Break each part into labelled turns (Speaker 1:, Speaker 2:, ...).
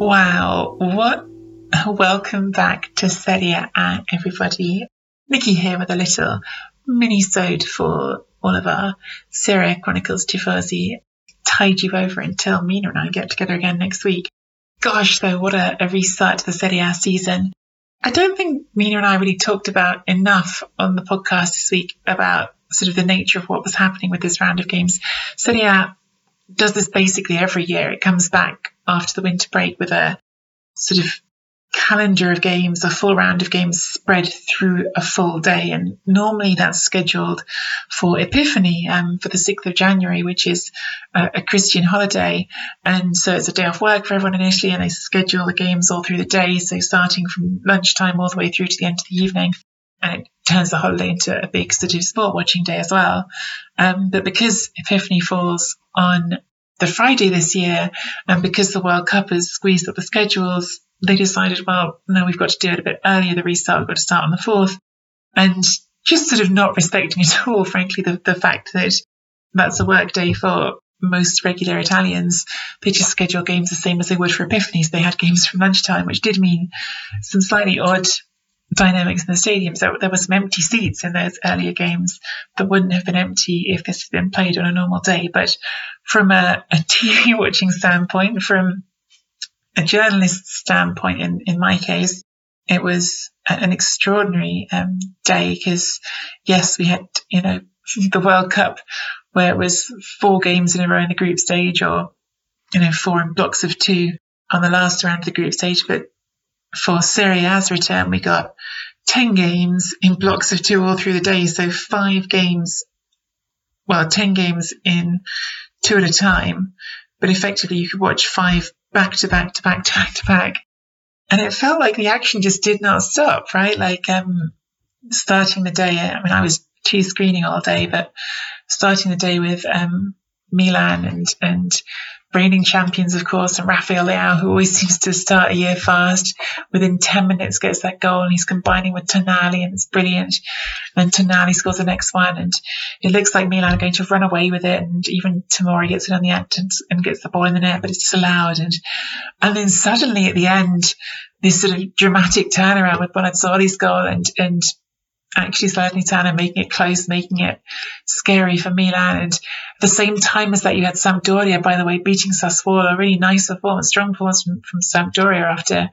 Speaker 1: Wow. What? Welcome back to Serie A, everybody. Nikki here with a little mini-sode for all of our Serie Chronicles Tifosi tide you over until Mina and I get together again next week. Gosh, though, what a, a restart to the Serie A season. I don't think Mina and I really talked about enough on the podcast this week about sort of the nature of what was happening with this round of games. Serie A does this basically every year. It comes back after the winter break with a sort of calendar of games, a full round of games spread through a full day. And normally that's scheduled for Epiphany um, for the 6th of January, which is a, a, Christian holiday. And so it's a day off work for everyone in Italy, and they schedule the games all through the day. So starting from lunchtime all the way through to the end of the evening. And it turns the holiday into a big sort of sport watching day as well. Um, but because Epiphany falls on the Friday this year, and because the World Cup has squeezed up the schedules, they decided, well, no, we've got to do it a bit earlier, the restart, we've got to start on the 4th. And just sort of not respecting at all, frankly, the, the fact that that's a work day for most regular Italians. They just schedule games the same as they would for Epiphanies. They had games from lunchtime, which did mean some slightly odd dynamics in the stadium. So there were some empty seats in those earlier games that wouldn't have been empty if this had been played on a normal day. But from a, a TV watching standpoint, from a journalist standpoint, in, in my case, it was an extraordinary um, day because, yes, we had, you know, the World Cup where it was four games in a row in the group stage or, you know, four in blocks of two on the last round of the group stage. But for Serie A's return, we got 10 games in blocks of two all through the day. So five games, well, 10 games in two at a time. But effectively, you could watch five back to back to back to back to back. And it felt like the action just did not stop, right? Like, um, starting the day, I mean, I was two screening all day, but starting the day with, um, Milan and, and reigning champions, of course, and Rafael Leao, who always seems to start a year fast. Within 10 minutes gets that goal and he's combining with Tonali and it's brilliant. And Tonali scores the next one and it looks like Milan are going to run away with it. And even Tomori gets it on the end and, and gets the ball in the net, but it's disallowed. And, and then suddenly at the end, this sort of dramatic turnaround with Bonazzoli's goal and, and actually slowing it down and making it close, making it scary for Milan. And at the same time as that, you had Sampdoria, by the way, beating Sassuolo. A really nice performance, strong performance from, from Sampdoria after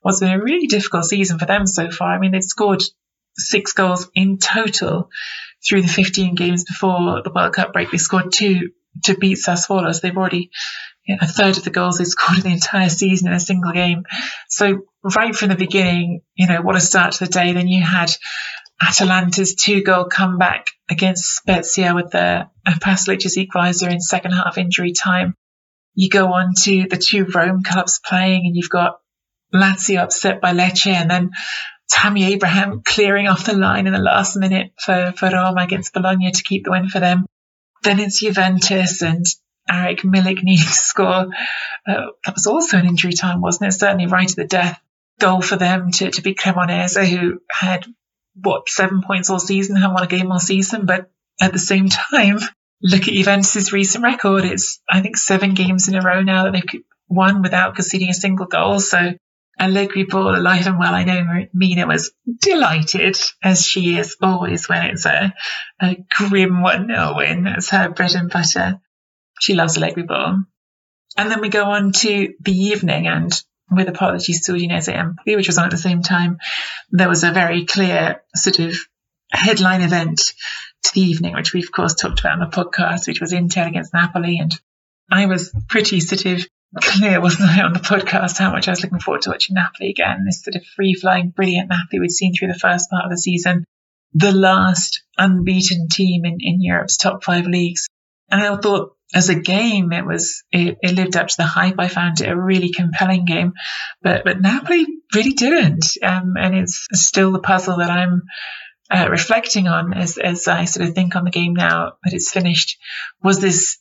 Speaker 1: what's been a really difficult season for them so far. I mean, they've scored six goals in total through the 15 games before the World Cup break. They scored two to beat Sassuolo. So they've already you know, a third of the goals they scored in the entire season in a single game. So right from the beginning, you know, what a start to the day. Then you had Atalanta's two goal comeback against Spezia with the Pasalic's equaliser in second half injury time. You go on to the two Rome clubs playing and you've got Lazio upset by Lecce and then Tammy Abraham clearing off the line in the last minute for, for Roma against Bologna to keep the win for them. then it's Juventus and Arek Milik needing to score. Uh, that was also an injury time, wasn't it? Certainly right at the death goal for them to, to beat Cremonese, who had, what, seven points all season, haven't won a game all season. But at the same time, look at Juventus's recent record. It's, I think, seven games in a row now that they've won without conceding a single goal. So Allegri ball alive and well. I know Mina was delighted, as she is always when it's a, a grim 1 0 win. That's her bread and butter. She loves Allegri ball. And then we go on to the evening, and with apologies to Udinese Empoli, which was on at the same time, there was a very clear sort of headline event to the evening, which we of course talked about on the podcast, which was Inter against Napoli. And I was pretty sort of clear, wasn't I, on the podcast, how much I was looking forward to watching Napoli again. This sort of free flying, brilliant Napoli we'd seen through the first part of the season, the last unbeaten team in, in Europe's top five leagues. And I thought as a game, it was, it, it lived up to the hype. I found it a really compelling game, but, but Napoli really didn't. Um, and it's still the puzzle that I'm, uh, reflecting on as, as I sort of think on the game now that it's finished. Was this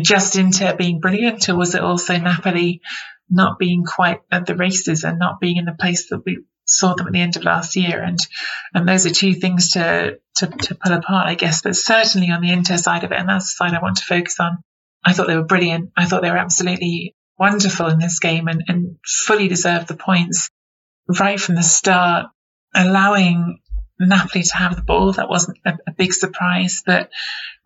Speaker 1: just Inter being brilliant, or was it also Napoli not being quite at the races and not being in the place that we saw them at the end of last year? And and those are two things to to, to pull apart, I guess. But certainly on the Inter side of it, and that's the side I want to focus on. I thought they were brilliant. I thought they were absolutely wonderful in this game and, and fully deserved the points right from the start, allowing Napoli to have the ball. That wasn't a, a big surprise, but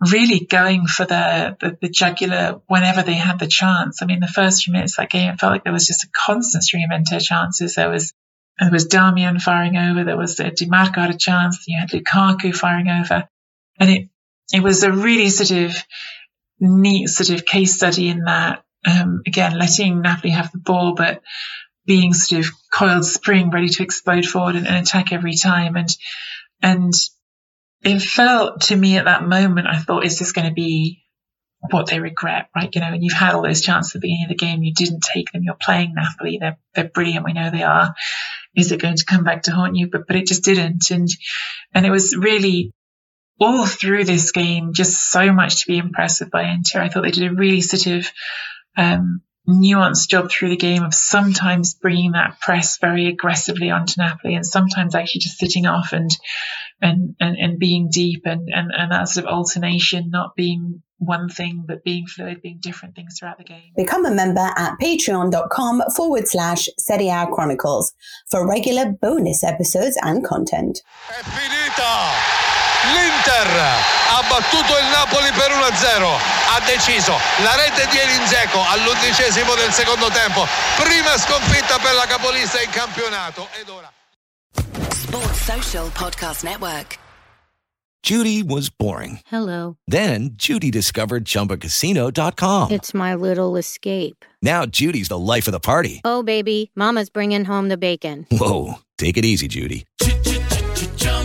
Speaker 1: really going for the, the, the, jugular whenever they had the chance. I mean, the first few minutes of that game, it felt like there was just a constant stream of Inter chances. There was there was Darmian firing over, there was uh, Di Marco had a chance, you had Lukaku firing over, and it it was a really sort of neat sort of case study in that. Um, again, letting Napoli have the ball, but being sort of coiled spring, ready to explode forward and, and attack every time. And and it felt to me at that moment, I thought, is this going to be what they regret, right? You know, and you've had all those chances at the beginning of the game, you didn't take them. You're playing Napoli, they're they're brilliant. We know they are. Is it going to come back to haunt you? But but it just didn't, and and it was really all through this game, just so much to be impressed with by Inter. I thought they did a really sort of um, nuanced job through the game of sometimes bringing that press very aggressively onto Napoli and sometimes actually just sitting off and and and, and being deep and, and and that sort of alternation not being one thing but being fluid being different things throughout the game.
Speaker 2: Become a member at patreon.com forward slash serie a chronicles for regular bonus episodes and content
Speaker 3: L'Inter ha battuto il Napoli per 1-0. Ha deciso la rete di Elinzeco all'undicesimo del secondo tempo. Prima sconfitta per la capolista in campionato. Ed ora.
Speaker 4: Sports Social Podcast Network.
Speaker 5: Judy was boring.
Speaker 6: Hello.
Speaker 5: Then Judy discovered chumbacasino.com.
Speaker 6: It's my little escape.
Speaker 5: Now Judy's the life of the party.
Speaker 6: Oh, baby, Mama's bringing home the bacon.
Speaker 5: Whoa. Take it easy, Judy.